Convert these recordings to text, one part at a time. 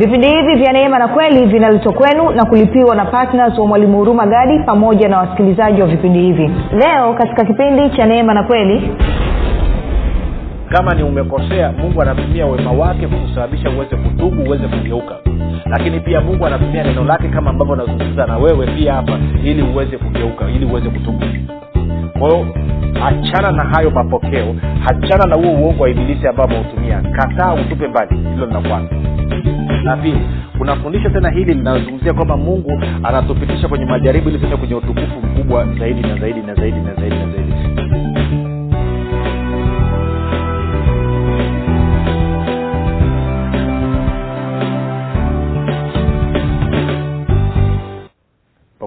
vipindi hivi vya neema na kweli vinaletwa kwenu na kulipiwa na ptns wa mwalimu huruma gadi pamoja na wasikilizaji wa vipindi hivi. Leo katika kipindi cha neema na kweli kama ni umekosea mungu anatumia wema wake kukusababisha uweze kutubu uweze kugeuka. Lakini pia mungu anatumia neno lake kama ambavyo anazungumza na wewe pia hapa ili uweze kugeuka ili uweze kutubu kwa hiyo hachana na hayo mapokeo. Hachana na huo uongo wa ibilisi ambao ameutumia. Kataa utupe mbali. Hilo lina kwanza. La pili kuna fundisho tena hili linazungumzia kwamba mungu anatupitisha kwenye majaribu ili tuende kwenye utukufu mkubwa zaidi na zaidi na zaidi na zaidi na zaidi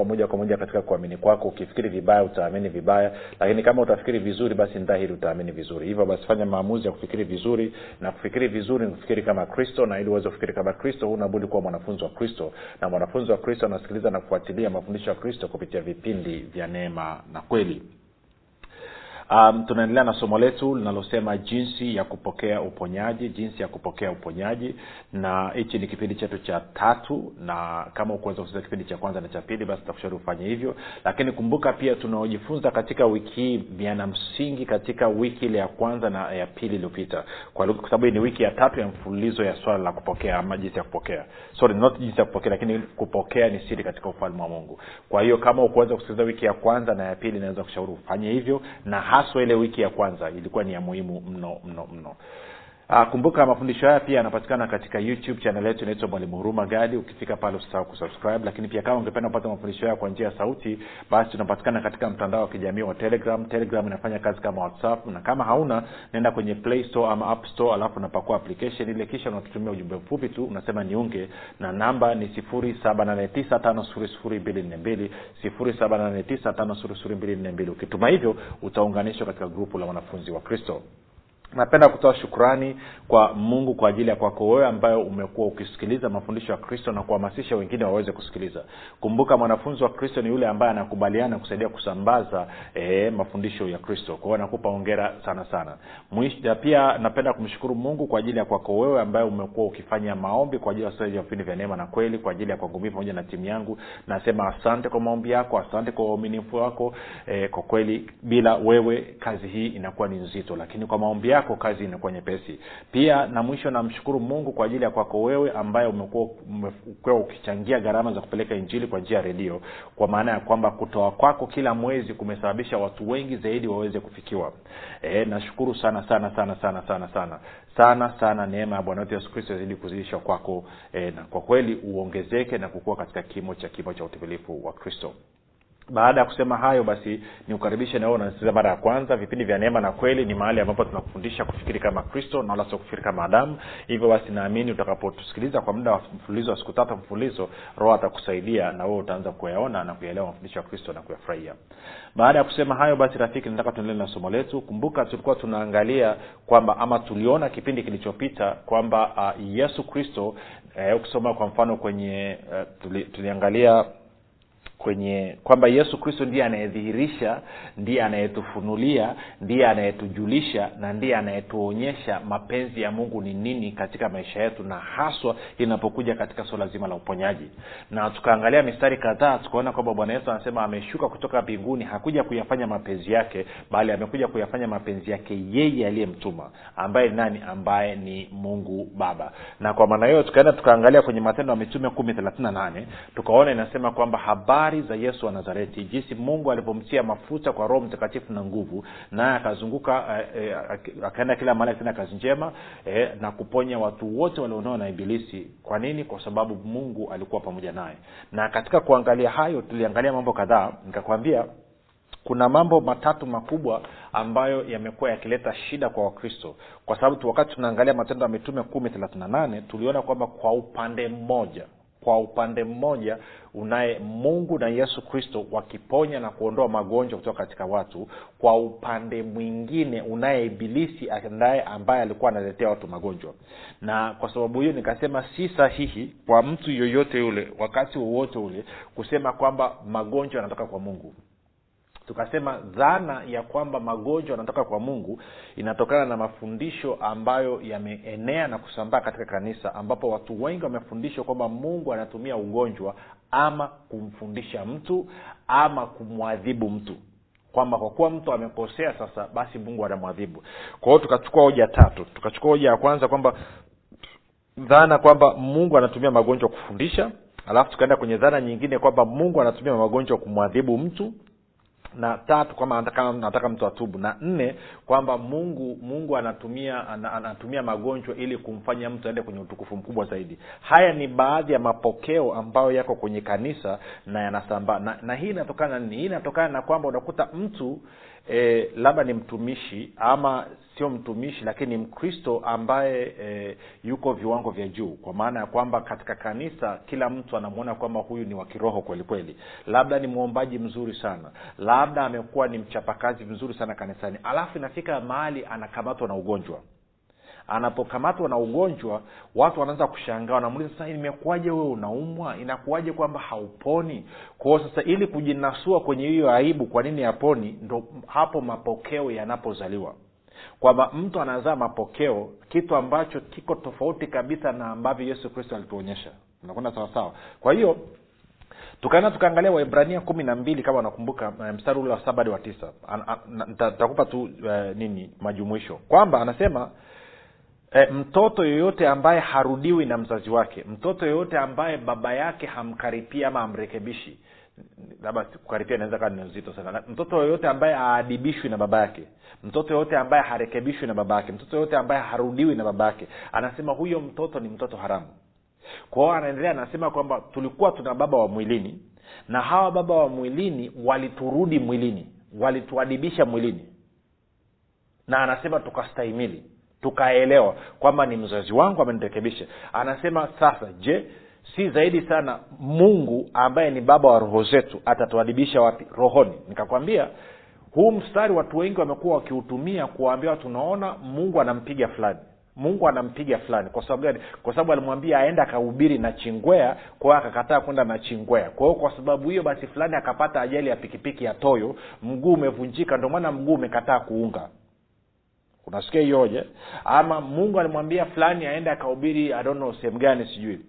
wa moja kwa moja katika kuamini kwako. Ukifikiri vibaya utaamini vibaya. Lakini kama utafikiri vizuri basi ni dhahiri utaamini vizuri. Hivyo basi fanya maamuzi ya kufikiri vizuri. Na kufikiri vizuri ni kufikiri kama kristo. Na ili uweze kufikiri kama kristo hunabudi kuwa mwanafunzi wa kristo. Na mwanafunzi wa kristo anasikiliza na kufuatilia mafundisho ya kristo kupitia vipindi vya neema na kweli um, tunaendelea na somo letu linalosema jinsi ya kupokea uponyaji jinsi ya kupokea uponyaji. Na hichi ni kipindi chetu cha tatu na kama ukuweza kusiza kipindi cha kwanza na cha pili basi takushauri ufanye hivyo. Lakini kumbuka pia tunaojifunza katika wiki hii vyana msingi katika wiki ile ya kwanza na ya pili iliyopita. Kwa sababu ni wiki ya tatu ya mfululizo ya swala la kupokea ama jinsi ya kupokea. Sorry not jinsi ya kupokea lakini kupokea ni siri katika ufalme wa mungu. Kwa hiyo kama ukuweza kusikiliza wiki ya kwanza na ya pili inaweza kushauri ufanye hivyo. Na haswa ile wiki ya kwanza ilikuwa ni ya muhimu mno mno mno Uh, kumbuka mafundisho haya pia yanapatikana katika youtube chanel yetu inaitwa mwalimu huruma gadi. Ukifika pale usisahau kusubscribe lakini pia kama ungependa kupata mafundisho haya kwa njia ya sauti basi tunapatikana katika mtandao wa kijamii wa telegram. Telegram inafanya kazi kama whatsapp na kama hauna naenda kwenye play store ama app store alafu unapakua application ile kisha unatutumia ujumbe mfupi tu unasema niunge na namba ni 7895242 7895242 ukituma hivyo utaunganishwa katika grupu la wanafunzi wa kristo napenda kutoa shukrani kwa mungu kwa ajili ya kwako wewe ambayo umekuwa ukisikiliza mafundisho ya kristo na kuhamasisha wengine waweze kusikiliza. Kumbuka mwanafunzi wa kristo ni yule ambaye anakubaliana kusaidia kusambaza e, mafundisho ya kristo. Kwa hiyo nakupa ongera sana sana. Mwisha, pia napenda kumshukuru mungu kwa ajili ya kwako wewe ambaye umekuwa ukifanya maombi kwa ajili ya wasikilizaji wa vipindi vya neema na kweli kwa ajili ya kwangu mii pamoja na timu yangu. Nasema asante kwa maombi yako asante kwa uaminifu wako. E, kwa kweli bila wewe kazi hii inakuwa ni nzito. Lakini kwa maombi yako yako kazi inakuwa nyepesi. Pia na mwisho namshukuru mungu kwa ajili ya kwako wewe ambaye umekuwa ukichangia gharama za kupeleka injili kwa njia ya redio. Kwa maana ya kwamba kutoa kwako kila mwezi kumesababisha watu wengi zaidi waweze kufikiwa. E, nashukuru sana sana sana sana sana sana. Sana sana neema ya bwana wetu yesu kristo izidi kuzidishwa kwako. E, na kwa kweli uongezeke na kukua katika kimo cha kimo cha utimilifu wa kristo baada ya kusema hayo basi niukaribishe nawe unanisikiliza mara ya kwanza. Vipindi vya neema na kweli ni mahali ambapo tunakufundisha kufikiri kama kristo na wala sio kufikiri kama adamu. Hivyo basi naamini utakapotusikiliza kwa muda wa mfululizo wa siku tatu mfululizo roho atakusaidia na wewe utaanza kuyaona na kuyaelewa mafundisho ya kristo na kuyafurahia. Baada ya kusema hayo basi rafiki nataka tuendelee na somo letu. Kumbuka tulikuwa tunaangalia kwamba ama tuliona kipindi kilichopita kwamba uh, yesu kristo eh, ukisoma kwa mfano kwenye uh, tuli, tuliangalia kwenye kwamba yesu kristo ndiye anayedhihirisha ndiye anayetufunulia ndiye anayetujulisha na ndiye anayetuonyesha mapenzi ya mungu ni nini katika maisha yetu na haswa linapokuja katika suala zima la uponyaji. Na tukaangalia mistari kadhaa tukaona kwamba bwana yesu anasema ameshuka kutoka mbinguni hakuja kuyafanya mapenzi yake bali amekuja kuyafanya mapenzi yake yeye aliyemtuma ambaye ni nani? Ambaye ni mungu baba. Na kwa maana hiyo tukaenda tukaangalia kwenye matendo ya mitume kumi thelathini na nane tukaona inasema kwamba habari za yesu wa nazareti jinsi mungu alivyomtia mafuta kwa roho mtakatifu na nguvu naye akazunguka eh, eh, akaenda kila mahali akitenda kazi njema e, na kuponya watu wote walionewa na ibilisi. Kwa nini? Kwa sababu mungu alikuwa pamoja naye. Na katika kuangalia hayo tuliangalia mambo kadhaa. Nikakwambia kuna mambo matatu makubwa ambayo yamekuwa yakileta shida kwa wakristo. Kwa sababu wakati tunaangalia matendo ya mitume kumi thelathina nane tuliona kwamba kwa upande mmoja kwa upande mmoja unaye mungu na yesu kristo wakiponya na kuondoa magonjwa kutoka katika watu kwa upande mwingine unaye ibilisi ndaye ambaye alikuwa analetea watu magonjwa. Na kwa sababu hiyo nikasema si sahihi kwa mtu yoyote yule wakati wowote ule kusema kwamba magonjwa yanatoka kwa mungu tukasema dhana ya kwamba magonjwa yanatoka kwa mungu inatokana na mafundisho ambayo yameenea na kusambaa katika kanisa ambapo watu wengi wamefundishwa kwamba mungu anatumia ugonjwa ama kumfundisha mtu ama kumwadhibu mtu. Kwamba kwa kuwa mtu amekosea sasa basi mungu anamwadhibu. Kwa hiyo tukachukua hoja tatu. Tukachukua hoja ya kwanza kwamba dhana kwamba mungu anatumia magonjwa kufundisha alafu tukaenda kwenye dhana nyingine kwamba mungu anatumia magonjwa kumwadhibu mtu na tatu kwamba nataka, nataka mtu atubu. Na nne kwamba mungu mungu anatumia anatumia magonjwa ili kumfanya mtu aende kwenye utukufu mkubwa zaidi. Haya ni baadhi ya mapokeo ambayo yako kwenye kanisa na yanasambaa. Na, na hii inatokana na nini? Hii inatokana na kwamba unakuta mtu e, labda ni mtumishi ama sio mtumishi lakini ni mkristo ambaye e, yuko viwango vya juu. Kwa maana ya kwamba katika kanisa kila mtu anamwona kwamba huyu ni wa kiroho kweli kweli. Labda ni mwombaji mzuri sana. Labda amekuwa ni mchapakazi mzuri sana kanisani. Alafu inafika mahali anakamatwa na ugonjwa anapokamatwa na ugonjwa watu wanaanza kushangaa wanamuuliza sasa imekuwaje wewe unaumwa? Inakuwaje kwamba hauponi? Kwao sasa ili kujinasua kwenye hiyo aibu kwa nini yaponi ndo hapo mapokeo yanapozaliwa. Kwamba mtu anazaa mapokeo kitu ambacho kiko tofauti kabisa na ambavyo yesu kristo alituonyesha. Nakwenda sawasawa kwa hiyo tukaenda tukaangalia waibrania kumi na mbili kama unakumbuka mstari ule wa saba hadi wa tisa. Nitakupa tu uh, nini majumuisho. Kwamba anasema e, mtoto yoyote ambaye harudiwi na mzazi wake mtoto yoyote ambaye baba yake hamkaripia ama hamrekebishi labda kukaripia inaweza kaa ni sana mtoto yoyote ambaye haadibishwi na baba yake mtoto yoyote ambaye harekebishwi na baba yake mtoto yoyote ambaye harudiwi na baba yake anasema huyo mtoto ni mtoto haramu. Kwao anaendelea anasema kwamba tulikuwa tuna baba wa mwilini na hawa baba wa mwilini waliturudi mwilini walituadibisha mwilini. Na anasema tukastahimili tukaelewa kwamba ni mzazi wangu amenirekebisha. Anasema sasa je si zaidi sana mungu ambaye ni baba wa roho zetu atatuadibisha wapi rohoni? Nikakwambia huu mstari watu wengi wamekuwa wakiutumia kuwaambia tunaona mungu anampiga fulani. Mungu anampiga fulani. Kwa sababu gani? Kwa sababu alimwambia aende akahubiri na chingwea kwao akakataa kwenda na chingwea. Kwa hiyo kwa sababu hiyo basi fulani akapata ajali ya pikipiki ya toyo mguu umevunjika ndio maana mguu umekataa kuunga unasikia hiyo hoja? Ama mungu alimwambia fulani aende akahubiri know sehemu gani sijui.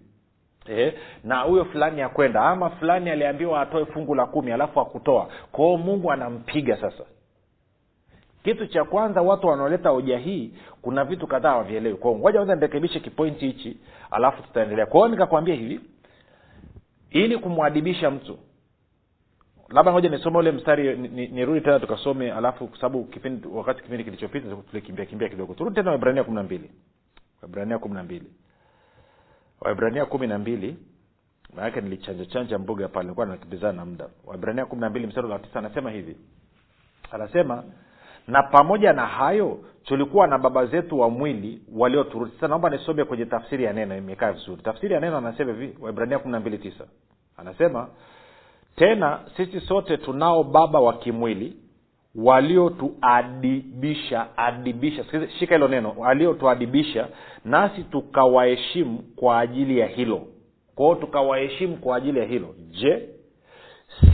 Eh, na huyo fulani akwenda. Ama fulani aliambiwa atoe fungu la kumi alafu akutoa. Kwao mungu anampiga sasa. Kitu cha kwanza watu wanaoleta hoja hii kuna vitu kadhaa wavielewi kwao ngoja kwanza nirekebishe kipointi hichi alafu tutaendelea. Kwao nikakwambia hivi ili kumwadibisha mtu labda ngoja nisome ule mstari nirudi ni, tena tukasome alafu kwa sababu kipindi wakati kipindi kilichopita tulikimbia kimbia kidogo. Turudi tena waibrania kumi na mbili. Waibrania kumi na mbili. Waibrania kumi na mbili maanake nilichanja chanja pale nilikuwa nakimbizana na muda. Waibrania kumi na mbili mstari wa tisa anasema hivi. Anasema na pamoja na hayo tulikuwa na baba zetu wa mwili walioturudi. Sasa naomba nisome kwenye tafsiri ya neno imekaa vizuri. Tafsiri ya neno anasema hivi waibrania kumi na mbili tisa. Anasema tena sisi sote tunao baba wa kimwili waliotuadibisha adibisha. Shika hilo neno waliotuadibisha nasi tukawaheshimu kwa ajili ya hilo. Kwao tukawaheshimu kwa ajili ya hilo. Je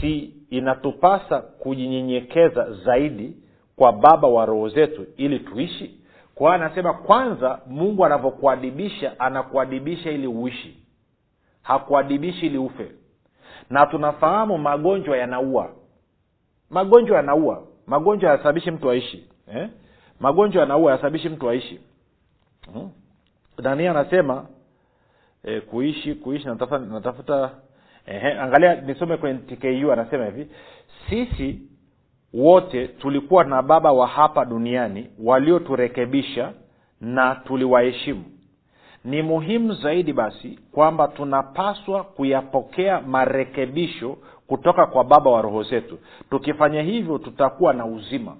si inatupasa kujinyenyekeza zaidi kwa baba wa roho zetu ili tuishi? Kwa hiyo anasema kwanza mungu anavyokuadibisha anakuadibisha ili uishi. Hakuadibishi ili ufe na tunafahamu magonjwa yanaua. Magonjwa yanaua. Magonjwa hayasababishi mtu aishi. Eh? magonjwa yanaua hayasababishi mtu aishi. Hmm? nani anasema eh, kuishi kuishi natafuta, natafuta eh, angalia nisome kwenye tku anasema hivi sisi wote tulikuwa na baba wa hapa duniani walioturekebisha na tuliwaheshimu ni muhimu zaidi basi kwamba tunapaswa kuyapokea marekebisho kutoka kwa baba wa roho zetu. Tukifanya hivyo tutakuwa na uzima.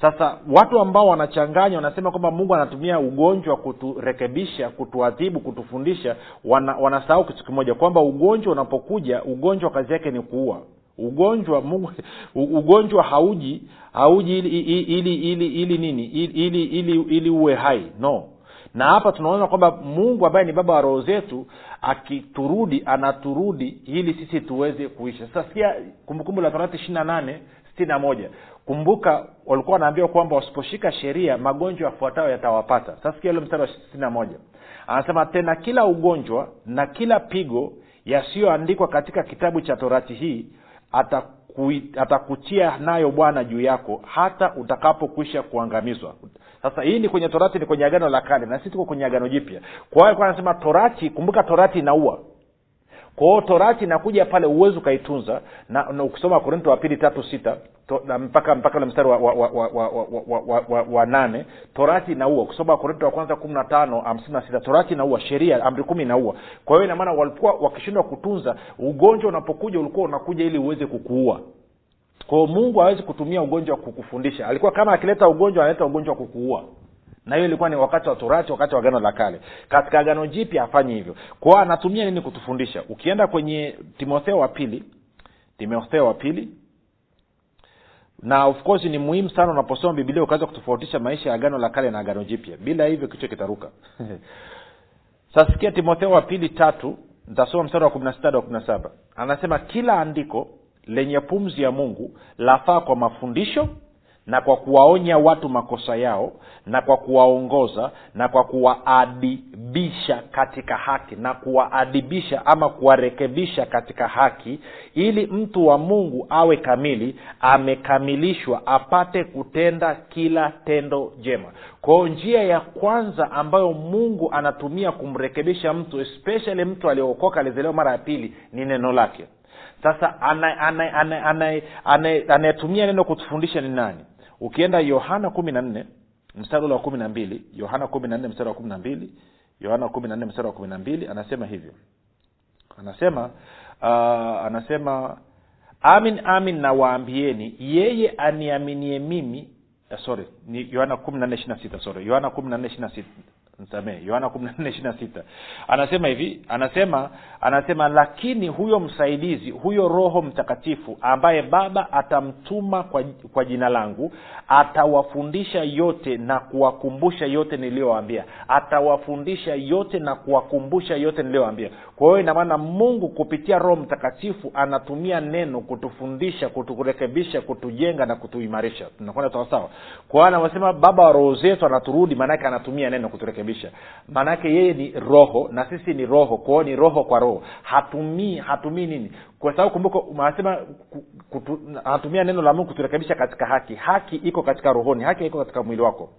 Sasa watu ambao wanachanganya wanasema kwamba mungu anatumia ugonjwa kuturekebisha kutuadhibu kutufundisha wana, wanasahau kitu kimoja kwamba ugonjwa unapokuja ugonjwa kazi yake ni kuua. Ugonjwa mungu ugonjwa hauji hauji ili ili ili, ili, nini? Ili, ili, ili, ili uwe hai. No na hapa tunaona kwamba mungu ambaye ni baba wa roho zetu akiturudi anaturudi ili sisi tuweze kuisha sasa sikia kumbukumbu la torati ishiri na nane sitini na moja. Kumbuka walikuwa wanaambiwa kwamba wasiposhika sheria magonjwa yafuatayo yatawapata. Sasa sikia ule mstari wa sitini na moja. Anasema tena kila ugonjwa na kila pigo yasiyoandikwa katika kitabu cha torati hii atakutia atakutia nayo bwana juu yako hata utakapokwisha kuangamizwa. Sasa hii ni kwenye torati ni kwenye agano la kale na sisi tuko kwenye agano jipya. Kwa hiyo anasema torati kumbuka torati inaua kwa torati inakuja pale uwezi ukaitunza. Na, na ukisoma korinto wa pili tatu sita to, mpaka ule mstari wa, wa, wa, wa, wa, wa, wa, wa, wa nane torati inaua. Ukisoma korinto wa kwanza kumi na tano hamsini na sita torati inaua sheria amri kumi inaua. Kwa hiyo inamaana walikuwa wakishindwa kutunza ugonjwa unapokuja ulikuwa unakuja ili uweze kukuua. Kwao mungu hawezi kutumia ugonjwa wa kukufundisha. Alikuwa kama akileta ugonjwa analeta ugonjwa wa kukuua na hiyo ilikuwa ni wakati wa torati wakati wa agano la kale. Katika agano jipya hafanyi hivyo. Kwao anatumia nini kutufundisha? Ukienda kwenye timotheo wa pili timotheo wa pili na of course ni muhimu sana unaposoma bibilia ukaweza kutofautisha maisha ya agano la kale na agano jipya. Bila hivyo kichwa kitaruka. Sasikia timotheo wa pili tatu nitasoma mstari wa kumi na sita wa kumi na saba. Anasema kila andiko lenye pumzi ya mungu lafaa kwa mafundisho na kwa kuwaonya watu makosa yao na kwa kuwaongoza na kwa kuwaadibisha katika haki na kuwaadibisha ama kuwarekebisha katika haki ili mtu wa mungu awe kamili amekamilishwa apate kutenda kila tendo jema. Kwao njia ya kwanza ambayo mungu anatumia kumrekebisha mtu especially mtu aliyookoka alizelewa mara ya pili ni neno lake. Sasa anayetumia neno kutufundisha ni nani ukienda yohana kumi na nne mstari ule wa kumi na mbili yohana kumi na nne mstari wa kumi na mbili yohana kumi na nne mstari wa kumi na mbili anasema hivyo. Anasema uh, anasema amin amin nawaambieni yeye aniaminie mimi uh, sorry ni yohana kumi na nne ishiri na sita sorry yohana kumi na nne ishiri na sita msamehe yohana anasema hivi anasema anasema lakini huyo msaidizi huyo roho mtakatifu ambaye baba atamtuma kwa, kwa jina langu atawafundisha yote na kuwakumbusha yote niliyowaambia. Atawafundisha yote na kuwakumbusha yote niliyowaambia. Kwa hiyo inamaana mungu kupitia roho mtakatifu anatumia neno kutufundisha kuturekebisha kutujenga na kutuimarisha. Tunakwenda sawasawa? Kwa hiyo anavyosema baba wa roho zetu anaturudi maanake anatumia neno kuturekebisha maanake yeye ni roho na sisi ni roho. Kwao ni roho kwa roho. Hatumii hatumii nini? Kwa sababu kumbuka anasema anatumia neno la mungu kuturekebisha katika haki. Haki iko katika rohoni. Haki iko katika mwili wako.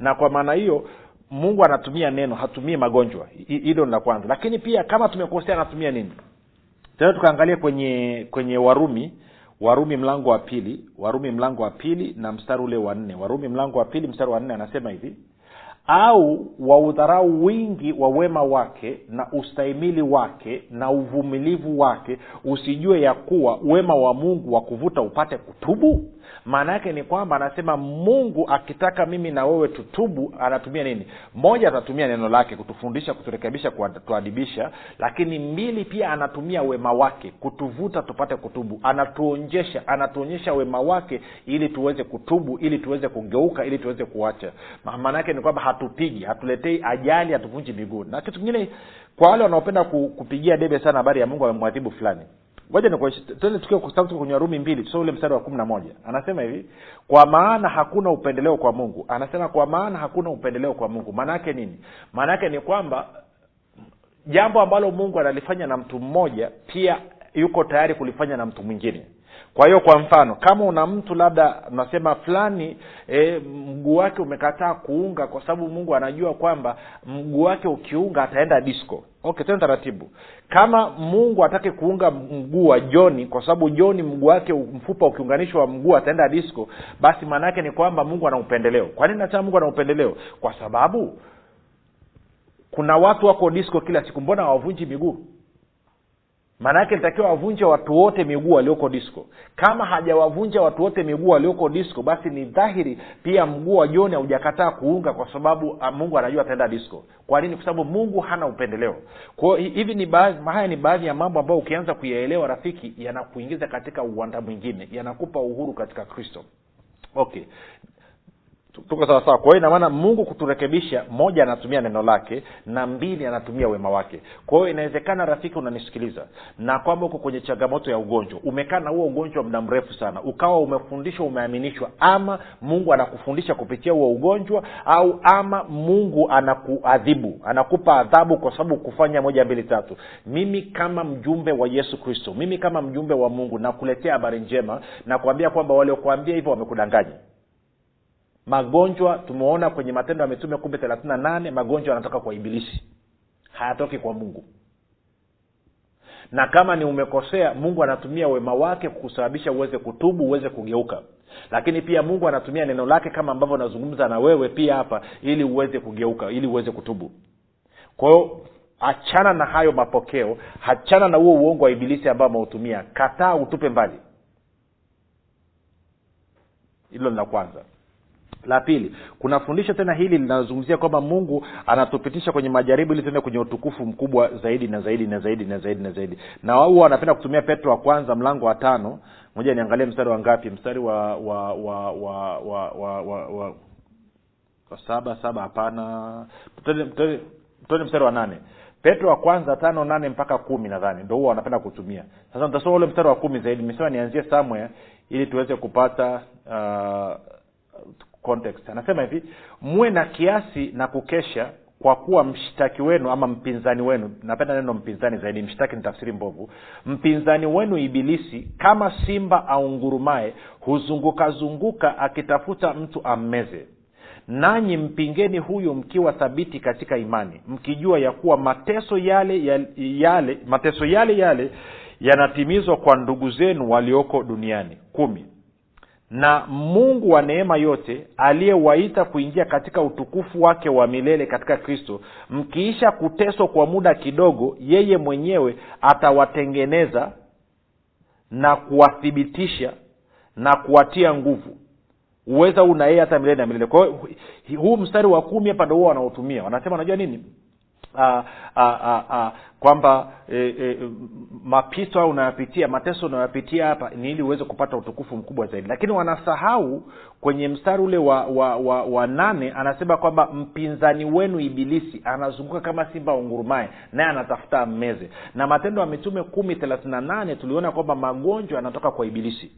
Na kwa maana hiyo mungu anatumia neno hatumii magonjwa. Hilo la kwanza. Lakini pia kama tumekosea anatumia nini? Tena tukaangalia kwenye kwenye warumi warumi mlango wa pili warumi mlango wa pili na mstari ule wa nne. Warumi mlango wa pili mstari wa nne anasema hivi au waudharau wingi wa wema wake na ustahimili wake na uvumilivu wake usijue ya kuwa wema wa mungu wa kuvuta upate kutubu maana yake ni kwamba anasema mungu akitaka mimi na wewe tutubu anatumia nini? Moja atatumia neno lake kutufundisha kuturekebisha kutuadibisha lakini mbili pia anatumia wema wake kutuvuta tupate kutubu. Anatuonjesha anatuonyesha wema wake ili tuweze kutubu ili tuweze kugeuka ili tuweze kuacha. Maana yake ni kwamba hatupigi hatuletei ajali hatuvunji miguu. Na kitu kingine kwa wale wanaopenda kupigia debe sana habari ya mungu amemwadhibu fulani ngoja tuende tukiwa kwenye warumi mbili tusome ule mstari wa kumi na moja. Anasema hivi kwa maana hakuna upendeleo kwa mungu. Anasema kwa maana hakuna upendeleo kwa mungu. Maana yake nini? Maana yake ni kwamba jambo ambalo mungu analifanya na mtu mmoja pia yuko tayari kulifanya na mtu mwingine kwa hiyo kwa mfano kama una mtu labda unasema fulani e, mguu wake umekataa kuunga kwa sababu mungu anajua kwamba mguu wake ukiunga ataenda disco. Okay tena taratibu. Kama mungu atake kuunga mguu wa joni kwa sababu joni mguu wake mfupa ukiunganishwa wa mguu ataenda disco basi maana yake ni kwamba mungu ana upendeleo. Kwa nini nasema mungu ana upendeleo? Kwa sababu kuna watu wako disco kila siku mbona hawavunji miguu maana yake nitakiwa wavunje watu wote miguu walioko disco. Kama hajawavunja watu wote miguu walioko disco basi ni dhahiri pia mguu wa joni haujakataa kuunga kwa sababu ah, mungu anajua ataenda disco. Kwa nini? Kwa sababu mungu hana upendeleo. Kwao hivi ni baadhi haya ni baadhi ya mambo ambayo ukianza kuyaelewa rafiki yanakuingiza katika uwanda mwingine yanakupa uhuru katika kristo. Okay tuko sawasawa kwa hiyo inamaana mungu kuturekebisha moja anatumia neno lake na mbili anatumia wema wake. Kwa hiyo inawezekana rafiki unanisikiliza na kwamba uko kwenye changamoto ya ugonjwa. Umekaa na huo ugonjwa muda mrefu sana. Ukawa umefundishwa umeaminishwa ama mungu anakufundisha kupitia huo ugonjwa au ama mungu anakuadhibu anakupa adhabu kwa sababu kufanya moja mbili tatu. Mimi kama mjumbe wa yesu kristo mimi kama mjumbe wa mungu nakuletea habari njema na kuambia kwamba waliokuambia hivyo wamekudanganya magonjwa tumeona kwenye matendo ya mitume kumbe thelathini na nane magonjwa yanatoka kwa ibilisi. Hayatoki kwa mungu. Na kama ni umekosea mungu anatumia wema wake kusababisha uweze kutubu uweze kugeuka. Lakini pia mungu anatumia neno lake kama ambavyo nazungumza na wewe pia hapa ili uweze kugeuka ili uweze kutubu. Kwa hiyo achana na hayo mapokeo hachana na huo uongo wa ibilisi ambao ameutumia. Kataa utupe mbali. Hilo ni la kwanza la pili kuna fundisho tena hili linazungumzia kwamba mungu anatupitisha kwenye majaribu ili tuende kwenye utukufu mkubwa zaidi na zaidi na zaidi na zaidi na zaidi. Na wao wanapenda kutumia petro wa kwanza mlango wa tano. Moja niangalie mstari wa ngapi? Mstari wa wa wa wa wa wa, wa, wa wa saba saba hapana. Tuende mstari wa nane. Petro wa kwanza tano nane mpaka kumi nadhani. Ndo huwa wanapenda kutumia. Sasa nitasoma ule mstari wa kumi zaidi. Nimesema nianzie samwe ili tuweze kupata uh, context. Anasema hivi muwe na kiasi na kukesha kwa kuwa mshtaki wenu ama mpinzani wenu napenda neno mpinzani zaidi mshtaki ni tafsiri mbovu mpinzani wenu ibilisi kama simba aungurumae huzungukazunguka akitafuta mtu ammeze. Nanyi mpingeni huyu mkiwa thabiti katika imani mkijua ya kuwa mateso yale yale, yale mateso yale yale yanatimizwa kwa ndugu zenu walioko duniani. Kumi na mungu wa neema yote aliyewaita kuingia katika utukufu wake wa milele katika kristo mkiisha kuteswa kwa muda kidogo yeye mwenyewe atawatengeneza na kuwathibitisha na kuwatia nguvu. Uweza huu na yeye hata milele na milele. Kwa hiyo huu mstari wa kumi hapa ndo huwa wanaotumia. Wanasema unajua nini kwamba e, e, mapito au unayopitia mateso unayopitia hapa ni ili uweze kupata utukufu mkubwa zaidi. Lakini wanasahau kwenye mstari ule wa, wa, wa, wa nane anasema kwamba mpinzani wenu ibilisi anazunguka kama simba ungurumae naye anatafuta mmeze. Na matendo ya mitume kumi thelathini na nane tuliona kwamba magonjwa yanatoka kwa ibilisi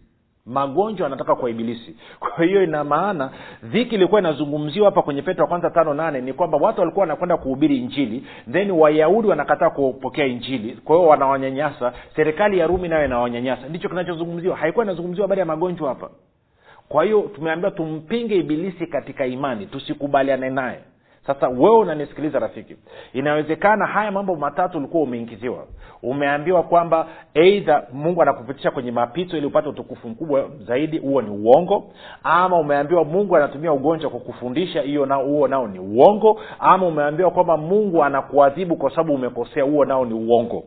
magonjwa anatoka kwa ibilisi. Kwa hiyo ina maana dhiki ilikuwa inazungumziwa hapa kwenye petro wa kwanza tano nane ni kwamba watu walikuwa wanakwenda kuhubiri injili then wayahudi wanakataa kupokea injili. Kwa hiyo wanawanyanyasa. Serikali ya rumi nayo inawanyanyasa. Ndicho kinachozungumziwa. Haikuwa inazungumziwa habari ya magonjwa hapa. Kwa hiyo tumeambiwa tumpinge ibilisi katika imani. Tusikubaliane naye sasa wewe unanisikiliza rafiki. Inawezekana haya mambo matatu ulikuwa umeingiziwa. Umeambiwa kwamba eidha mungu anakupitisha kwenye mapito ili upate utukufu mkubwa zaidi huo ni uongo ama umeambiwa mungu anatumia ugonjwa kukufundisha hiyo nao huo nao ni uongo ama umeambiwa kwamba mungu anakuadhibu kwa sababu umekosea huo nao ni uongo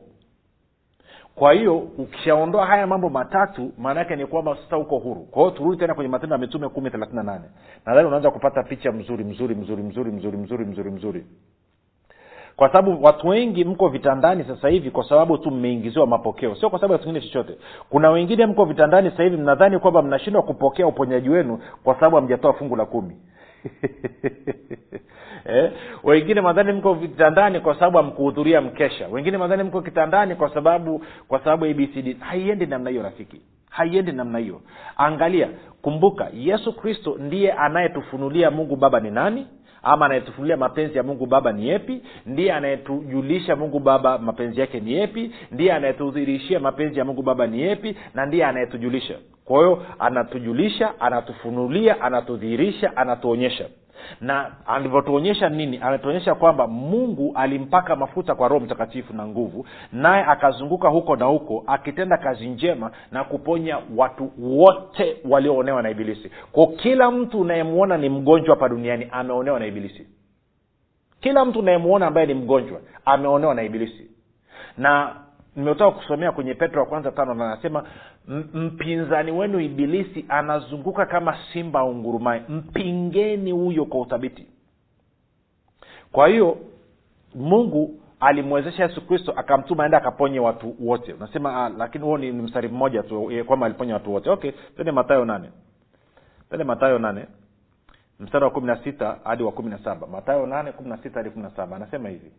kwa hiyo ukishaondoa haya mambo matatu maana yake ni kwamba sasa uko huru. Kwa hiyo turudi tena kwenye matendo ya mitume kumi thelathini na nane. Nadhani unaanza kupata picha mzuri mzuri mzuri mzuri mzuri mzuri mzuri mzuri. Kwa sababu watu wengi mko vitandani sasa hivi kwa sababu tu mmeingiziwa mapokeo. Sio kwa sababu ya kingine chochote. Kuna wengine mko vitandani sasa hivi mnadhani kwamba mnashindwa kupokea uponyaji wenu kwa sababu hamjatoa fungu la kumi eh? wengine madhani mko vitandani kwa sababu amkuhudhuria mkesha. Wengine madhani mko kitandani kwa sababu kwa sababu abcd haiendi namna hiyo rafiki. Haiendi namna hiyo. Angalia kumbuka yesu kristo ndiye anayetufunulia mungu baba ni nani ama anayetufunulia mapenzi ya mungu baba ni yepi? Ndiye anayetujulisha mungu baba mapenzi yake ni yepi? Ndiye anayetudhirishia mapenzi ya mungu baba ni yepi? Na ndiye anayetujulisha. Kwa hiyo anatujulisha anatufunulia anatudhihirisha anatuonyesha na alivyotuonyesha nini? Anatuonyesha kwamba mungu alimpaka mafuta kwa roho mtakatifu na nguvu naye akazunguka huko na huko akitenda kazi njema na kuponya watu wote walioonewa na ibilisi. Ko kila mtu unayemwona ni mgonjwa hapa duniani ameonewa na ibilisi. Kila mtu unayemwona ambaye ni mgonjwa ameonewa na ibilisi. Na nimetoka kusomea kwenye petro wa kwanza tano na anasema "M- mpinzani wenu ibilisi anazunguka kama simba ungurumae mpingeni huyo kwa uthabiti. Kwa hiyo mungu alimwezesha yesu kristo akamtuma aende akaponye watu wote. Unasema ah, lakini huo ni, ni mstari mmoja tu eh, kwamba aliponya watu wote. Okay twende matayo nane. Twende matayo nane mstari wa kumi na sita hadi wa kumi na saba. Matayo nane kumi na sita hadi kumi na saba. Anasema hivi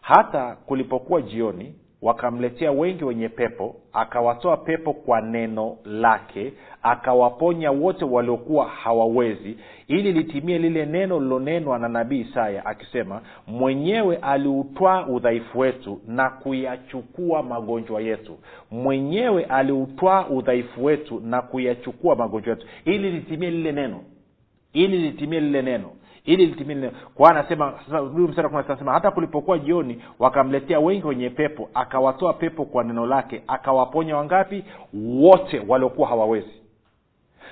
hata kulipokuwa jioni wakamletea wengi wenye pepo akawatoa pepo kwa neno lake akawaponya wote waliokuwa hawawezi ili litimie lile neno lilonenwa na nabii isaya akisema mwenyewe aliutwaa udhaifu wetu na kuyachukua magonjwa yetu. Mwenyewe aliutwaa udhaifu wetu na kuyachukua magonjwa yetu. Ili litimie lile neno. Ili litimie lile neno ili sita anasema hata kulipokuwa jioni wakamletea wengi wenye pepo akawatoa pepo kwa neno lake akawaponya wangapi? Wote waliokuwa hawawezi.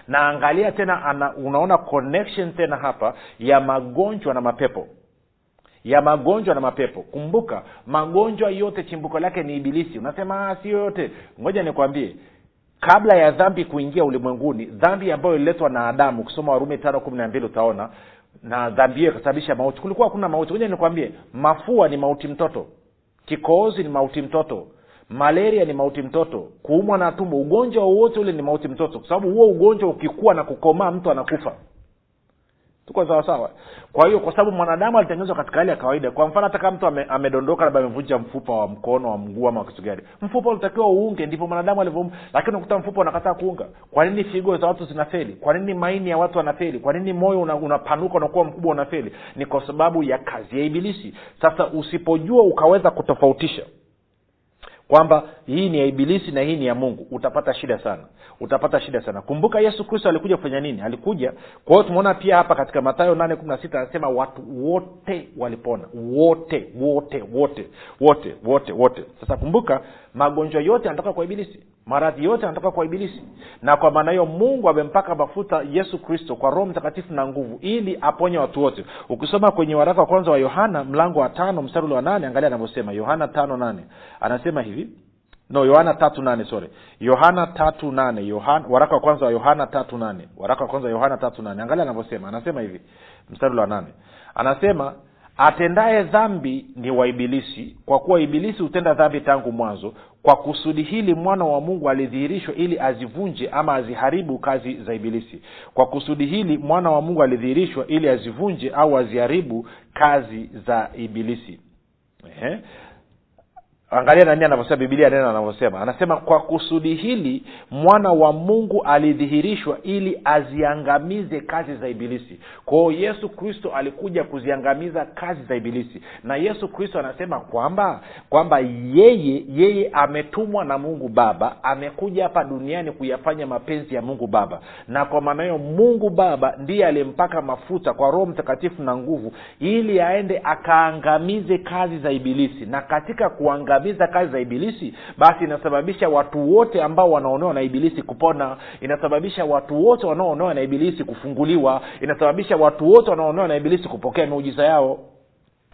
Na angalia tena ana, unaona connection tena hapa ya magonjwa na mapepo. Ya magonjwa na mapepo. Kumbuka magonjwa yote chimbuko lake ni ibilisi. Unasema "Ah, sio yote. Ngoja nikwambie. Kabla ya dhambi kuingia ulimwenguni dhambi ambayo ililetwa na adamu ukisoma warumi tano kumi na mbili utaona na dhambi hiyo ikasababisha mauti. Kulikuwa hakuna mauti. Ngoja nikwambie mafua ni mauti mtoto kikohozi ni mauti mtoto malaria ni mauti mtoto kuumwa na tumbo ugonjwa wowote ule ni mauti mtoto. Kwa sababu huo ugonjwa ukikua na kukomaa mtu anakufa tuko sawasawa kwa hiyo kwa sababu mwanadamu alitengenezwa katika hali ya kawaida kwa mfano hata kama mtu ame, amedondoka labda amevunja mfupa wa mkono wa mguu ama kitu gani mfupa ulitakiwa uunge ndivyo mwanadamu alivyoum lakini unakuta mfupa unakataa kuunga. Kwa nini figo za watu zinafeli? Kwa nini maini ya watu wanafeli kwa nini moyo una- unapanuka unakuwa mkubwa unafeli? Ni kwa sababu ya kazi ya ibilisi. Sasa usipojua ukaweza kutofautisha kwamba hii ni ya ibilisi na hii ni ya mungu. Utapata shida sana. Utapata shida sana. Kumbuka yesu kristo alikuja kufanya nini? Alikuja. Kwa hiyo tumeona pia hapa katika matayo nane kumi na sita anasema watu wote walipona. Wote wote wote wote wote wote. Sasa kumbuka magonjwa yote yanatoka kwa ibilisi maradhi yote anatoka kwa ibilisi. Na kwa maana hiyo mungu amempaka mafuta yesu kristo kwa roho mtakatifu na nguvu ili aponye watu wote. Ukisoma kwenye waraka wa kwanza wa yohana mlango wa tano mstari wa nane angalia anavyosema. Yohana tano nane. Anasema hivi. No yohana tatu nane sorry. Yohana tatu nane. Yohana waraka wa kwanza wa yohana tatu nane. Waraka wa kwanza wa yohana tatu nane. Angalia anavyosema. Anasema hivi. Mstari wa nane. Anasema atendaye dhambi ni waibilisi kwa kuwa ibilisi hutenda dhambi tangu mwanzo. Kwa kusudi hili mwana wa mungu alidhihirishwa ili azivunje ama aziharibu kazi za ibilisi. Kwa kusudi hili mwana wa mungu alidhihirishwa ili azivunje au aziharibu kazi za ibilisi. Ehe angalia nani anavyosema bibilia neno anavyosema. Anasema kwa kusudi hili mwana wa mungu alidhihirishwa ili aziangamize kazi za ibilisi. Kwao yesu kristo alikuja kuziangamiza kazi za ibilisi. Na yesu kristo anasema kwamba kwamba yeye yeye ametumwa na mungu baba amekuja hapa duniani kuyafanya mapenzi ya mungu baba. Na kwa maana hiyo mungu baba ndiye aliyempaka mafuta kwa roho mtakatifu na nguvu ili aende akaangamize kazi za ibilisi. Na katika kuangamiza kazi za ibilisi basi inasababisha watu wote ambao wanaonewa na ibilisi kupona. Inasababisha watu wote wanaoonewa na ibilisi kufunguliwa. Inasababisha watu wote wanaoonewa na ibilisi kupokea miujiza yao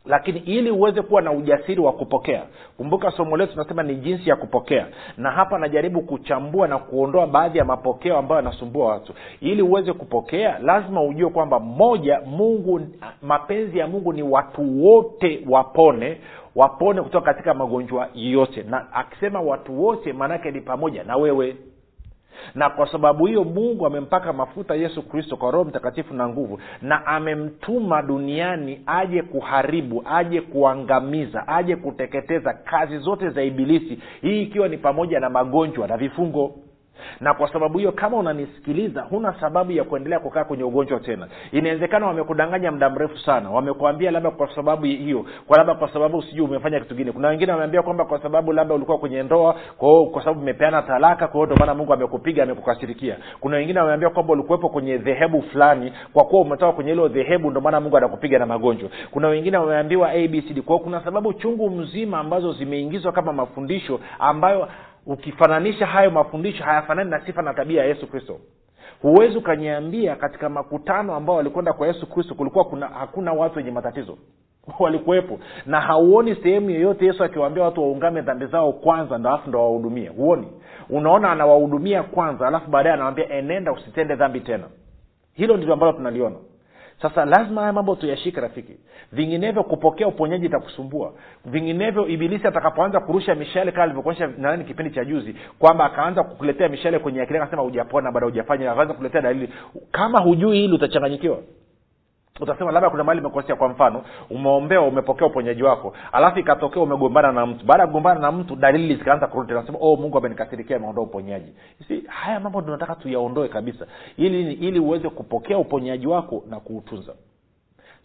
lakini ili uweze kuwa na ujasiri wa kupokea kumbuka somo letu tunasema ni jinsi ya kupokea. Na hapa najaribu kuchambua na kuondoa baadhi ya mapokeo ambayo yanasumbua watu. Ili uweze kupokea lazima ujue kwamba moja mungu mapenzi ya mungu ni watu wote wapone wapone kutoka katika magonjwa yote. Na akisema watu wote maanaake ni pamoja na wewe na kwa sababu hiyo mungu amempaka mafuta yesu kristo kwa roho mtakatifu na nguvu na amemtuma duniani aje kuharibu aje kuangamiza aje kuteketeza kazi zote za ibilisi hii ikiwa ni pamoja na magonjwa na vifungo na kwa sababu hiyo kama unanisikiliza huna sababu ya kuendelea kukaa kwenye ugonjwa tena. Inawezekana wamekudanganya muda mrefu sana. Wamekuambia labda kwa sababu hiyo kwa labda kwa sababu sijui umefanya kitu kingine kuna wengine wameambia kwamba kwa sababu labda ulikuwa kwenye ndoa kwa hiyo kwa sababu umepeana talaka kwa hiyo maana mungu amekupiga amekukasirikia. Kuna wengine wameambia kwamba ulikuwepo kwenye dhehebu fulani kwa kuwa umetoka kwenye hilo dhehebu ndio maana mungu anakupiga na magonjwa. Kuna wengine wameambiwa abcd kwa kuna sababu chungu mzima ambazo zimeingizwa kama mafundisho ambayo ukifananisha hayo mafundisho hayafanani na sifa na tabia ya yesu kristo. Huwezi ukaniambia katika makutano ambao walikwenda kwa yesu kristo kulikuwa kuna hakuna watu wenye matatizo. Walikuwepo. Na hauoni sehemu yoyote yesu akiwaambia watu waungame dhambi zao kwanza alafu ndo wawahudumie. Huoni. Unaona anawahudumia kwanza alafu baadaye anawambia enenda usitende dhambi tena. Hilo ndilo ambalo tunaliona sasa lazima haya mambo tuyashike rafiki. Vinginevyo kupokea uponyaji itakusumbua. Vinginevyo ibilisi atakapoanza kurusha mishale kama alivyokuonyesha nadhani kipindi cha juzi kwamba akaanza kukuletea mishale kwenye akili akasema hujapona bado hujafanya akaanza kuletea dalili. Kama hujui hili utachanganyikiwa utasema labda kuna mahali imekosea kwa mfano umeombewa umepokea uponyaji wako alafu ikatokea umegombana na mtu. Baada ya kugombana na mtu dalili zikaanza kurudi nasema oh mungu amenikasirikia ameondoa uponyaji. Si haya mambo tunataka tuyaondoe kabisa ili ili uweze kupokea uponyaji wako na kuutunza.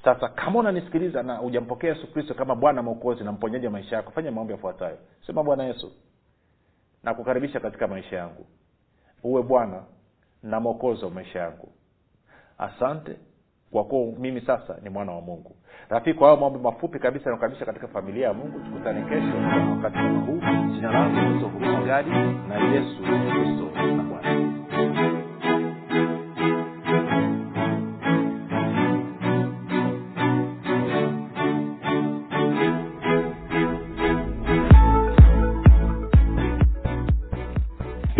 Sasa kama unanisikiliza na hujampokea yesu kristo kama bwana mwokozi na mponyaji wa maisha yako fanya maombi yafuatayo. Sema bwana yesu nakukaribisha katika maisha yangu. Uwe bwana na mwokozi wa maisha yangu. Asante kwa kuwa mimi sasa ni mwana wa mungu. Rafiki kwa hayo mambo mafupi kabisa nakukaribisha katika familia ya mungu tukutane kesho wakati huu. Jina langu gadi na yesu kristo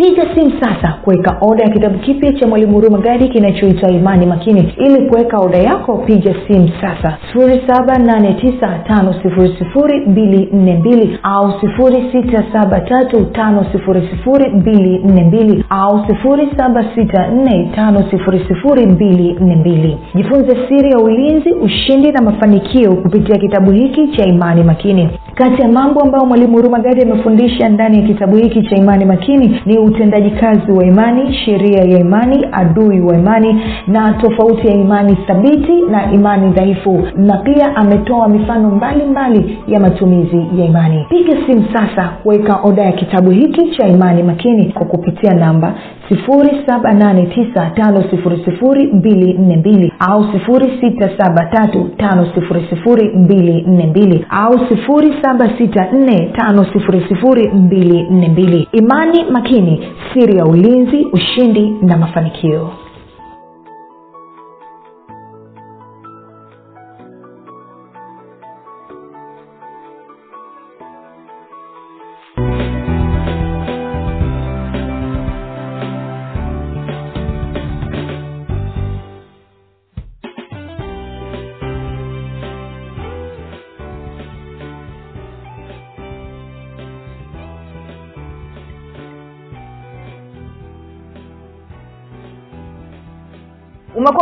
piga simu sasa kuweka oda ya kitabu kipya cha mwalimu huruma gadi kinachoitwa imani makini. Ili kuweka oda yako piga simu sasa. 7895242 au 6735242 au 7645242 jifunze siri ya ulinzi ushindi na mafanikio kupitia kitabu hiki cha imani makini. Kati ya mambo ambayo mwalimu huruma gadi amefundisha ndani ya kitabu hiki cha imani makini ni utendaji kazi wa imani sheria ya imani adui wa imani na tofauti ya imani thabiti na imani dhaifu. Na pia ametoa mifano mbalimbali mbali ya matumizi ya imani. Piga simu sasa kuweka oda ya kitabu hiki cha imani makini kwa kupitia namba 7895242 au 6735242 au 7645242 imani makini siri ya ulinzi ushindi na mafanikio